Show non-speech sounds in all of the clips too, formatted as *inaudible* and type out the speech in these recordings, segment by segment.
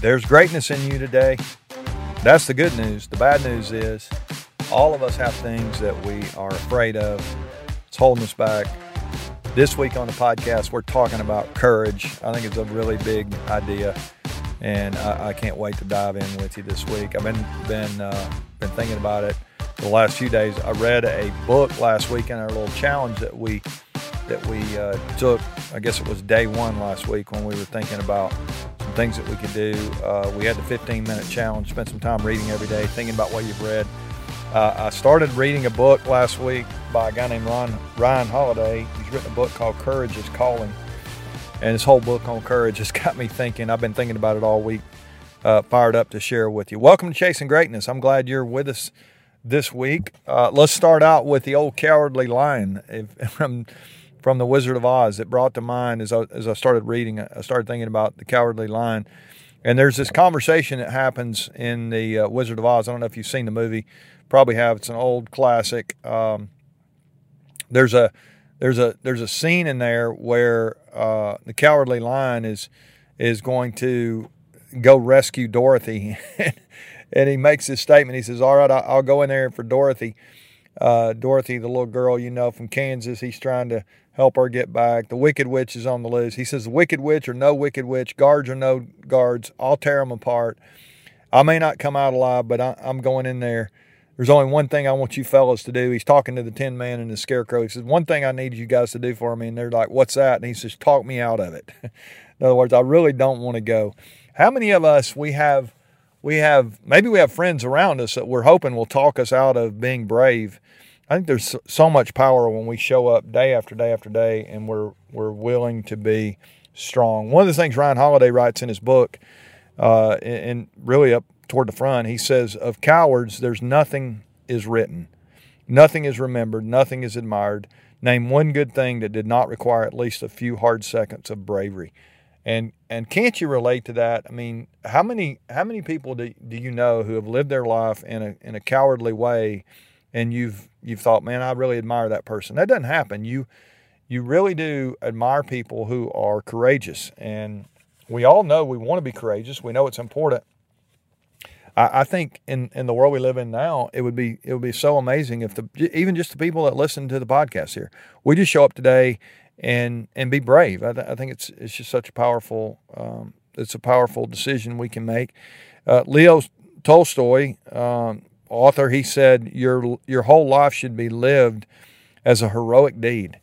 There's greatness in you today. That's the good news. The bad news is all of us have things that we are afraid of. It's holding us back. This week on the podcast, we're talking about courage. I think it's a really big idea, and I, I can't wait to dive in with you this week. I've been been uh, been thinking about it the last few days. I read a book last week in our little challenge that we that we uh, took. I guess it was day one last week when we were thinking about things that we could do. Uh, we had the 15 minute challenge, spent some time reading every day, thinking about what you've read. Uh, I started reading a book last week by a guy named Ron, Ryan Holiday. He's written a book called Courage is Calling. And this whole book on courage has *laughs* got me thinking. I've been thinking about it all week, uh, fired up to share with you. Welcome to Chasing Greatness. I'm glad you're with us this week. Uh, let's start out with the old cowardly lion from *laughs* from the Wizard of Oz that brought to mind as I, as I started reading. I started thinking about the cowardly lion, and there's this conversation that happens in the uh, Wizard of Oz. I don't know if you've seen the movie, probably have. It's an old classic. Um, there's a there's a there's a scene in there where uh, the cowardly lion is is going to go rescue Dorothy. *laughs* and he makes this statement. He says, "All right, I'll go in there for Dorothy. Uh, Dorothy, the little girl you know from Kansas. He's trying to help her get back. The Wicked Witch is on the loose. He says, the Wicked Witch or no Wicked Witch, guards or no guards, I'll tear them apart. I may not come out alive, but I, I'm going in there. There's only one thing I want you fellas to do. He's talking to the Tin Man and the Scarecrow. He says, One thing I need you guys to do for me. And they're like, What's that? And he says, Talk me out of it. *laughs* in other words, I really don't want to go. How many of us we have we have maybe we have friends around us that we're hoping will talk us out of being brave. I think there's so much power when we show up day after day after day and we're we're willing to be strong. One of the things Ryan Holiday writes in his book, uh, and really up toward the front, he says of cowards, there's nothing is written, nothing is remembered, nothing is admired. Name one good thing that did not require at least a few hard seconds of bravery. And and can't you relate to that? I mean, how many how many people do, do you know who have lived their life in a in a cowardly way and you've you've thought, man, I really admire that person. That doesn't happen. You you really do admire people who are courageous. And we all know we want to be courageous. We know it's important. I, I think in, in the world we live in now, it would be it would be so amazing if the even just the people that listen to the podcast here, we just show up today and and be brave. I, th- I think it's it's just such a powerful um, it's a powerful decision we can make. Uh, Leo Tolstoy, um, author, he said your your whole life should be lived as a heroic deed.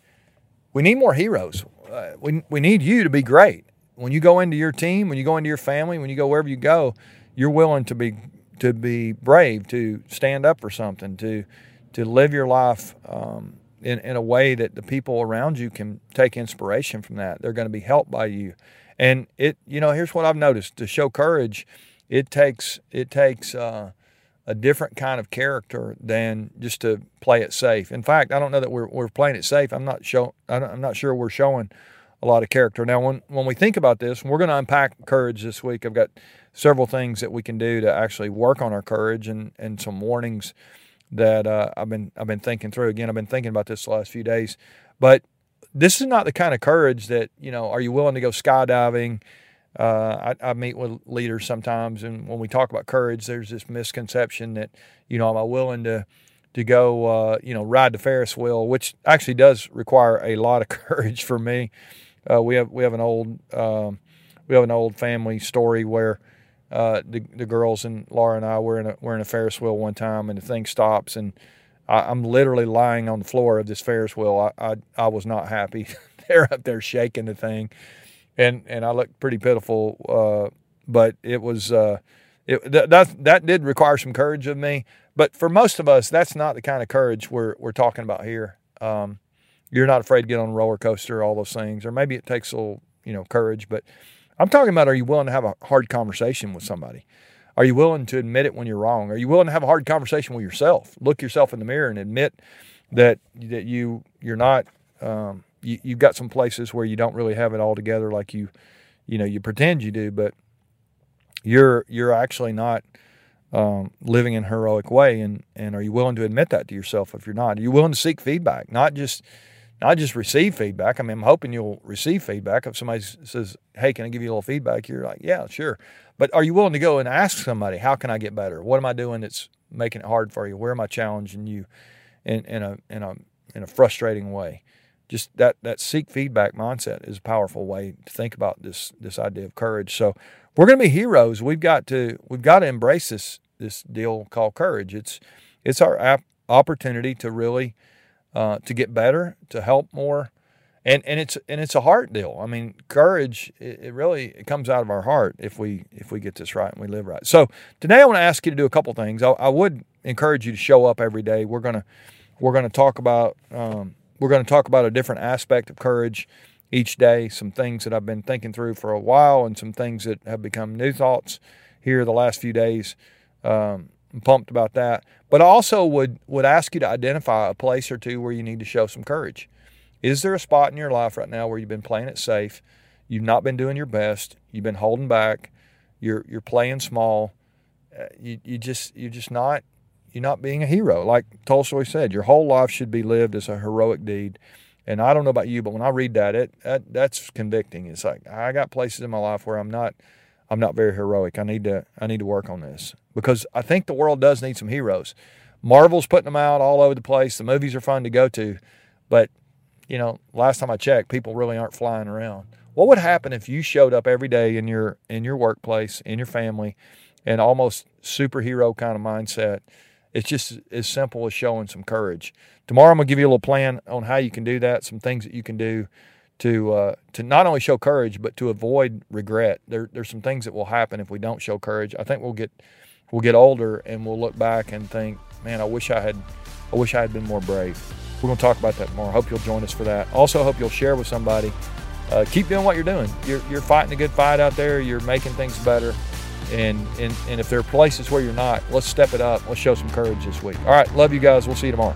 We need more heroes. Uh, we we need you to be great. When you go into your team, when you go into your family, when you go wherever you go, you're willing to be to be brave, to stand up for something, to to live your life um, in, in a way that the people around you can take inspiration from that. They're going to be helped by you. And it, you know, here's what I've noticed: to show courage, it takes it takes uh, a different kind of character than just to play it safe. In fact, I don't know that we're we're playing it safe. I'm not show I'm not sure we're showing a lot of character. Now, when when we think about this, we're going to unpack courage this week. I've got several things that we can do to actually work on our courage and and some warnings that uh, I've been I've been thinking through. Again, I've been thinking about this the last few days, but this is not the kind of courage that you know. Are you willing to go skydiving? Uh, I, I, meet with leaders sometimes, and when we talk about courage, there's this misconception that you know, am I willing to to go uh, you know ride the Ferris wheel, which actually does require a lot of *laughs* courage for me. Uh, we have we have an old um, we have an old family story where uh, the the girls and Laura and I were in a were in a Ferris wheel one time, and the thing stops, and I, am literally lying on the floor of this Ferris wheel. I I, I was not happy. *laughs* They're up there shaking the thing, and and I looked pretty pitiful. Uh, but it was uh, it that, that did require some courage of me. But for most of us, that's not the kind of courage we're we're talking about here. Um, you're not afraid to get on a roller coaster, all those things, or maybe it takes a little you know courage, but I'm talking about are you willing to have a hard conversation with somebody? Are you willing to admit it when you're wrong? Are you willing to have a hard conversation with yourself? Look yourself in the mirror and admit that that you you're not um, you, you've got some places where you don't really have it all together like you you know you pretend you do, but you're you're actually not um, living in a heroic way. And and are you willing to admit that to yourself if you're not? Are you willing to seek feedback, not just not just receive feedback. I mean, I'm hoping you'll receive feedback. If somebody says, "Hey, can I give you a little feedback?" You're like, "Yeah, sure." But are you willing to go and ask somebody, "How can I get better? What am I doing that's making it hard for you? Where am I challenging you in, in a in a in a frustrating way?" Just that that seek feedback mindset is a powerful way to think about this this idea of courage. So we're going to be heroes. We've got to we've got to embrace this this deal called courage. It's it's our opportunity to really uh, to get better, to help more, and and it's and it's a heart deal. I mean, courage it, it, really it comes out of our heart if we if we get this right and we live right. So today I want to ask you to do a couple things. I, I would encourage you to show up every day. We're gonna we're gonna talk about um, we're gonna talk about a different aspect of courage each day. Some things that I've been thinking through for a while, and some things that have become new thoughts here the last few days. Um, I'm pumped about that. But I also would would ask you to identify a place or two where you need to show some courage. Is there a spot in your life right now where you've been playing it safe? You've not been doing your best. You've been holding back. You're you're playing small. Uh, you you just you're just not you're not being a hero. Like Tolstoy said, your whole life should be lived as a heroic deed. And I don't know about you, but when I read that, it that, that's convicting. It's like I got places in my life where I'm not I'm not very heroic. I need to I need to work on this because I think the world does need some heroes. Marvel's putting them out all over the place. The movies are fun to go to, but you know, last time I checked, people really aren't flying around. What would happen if you showed up every day in your in your workplace, in your family, and almost superhero kind of mindset? It's just as simple as showing some courage. Tomorrow, I'm gonna give you a little plan on how you can do that. Some things that you can do to uh, to not only show courage but to avoid regret. There, there's some things that will happen if we don't show courage. I think we'll get we'll get older and we'll look back and think, man, I wish I had I wish I had been more brave. We're to talk about that more. I hope you'll join us for that. Also, hope you'll share with somebody. Uh, keep doing what you're doing. You're, you're fighting a good fight out there. You're making things better. And, and, and if there are places where you're not, let's step it up. Let's show some courage this week. All right. Love you guys. We'll see you tomorrow.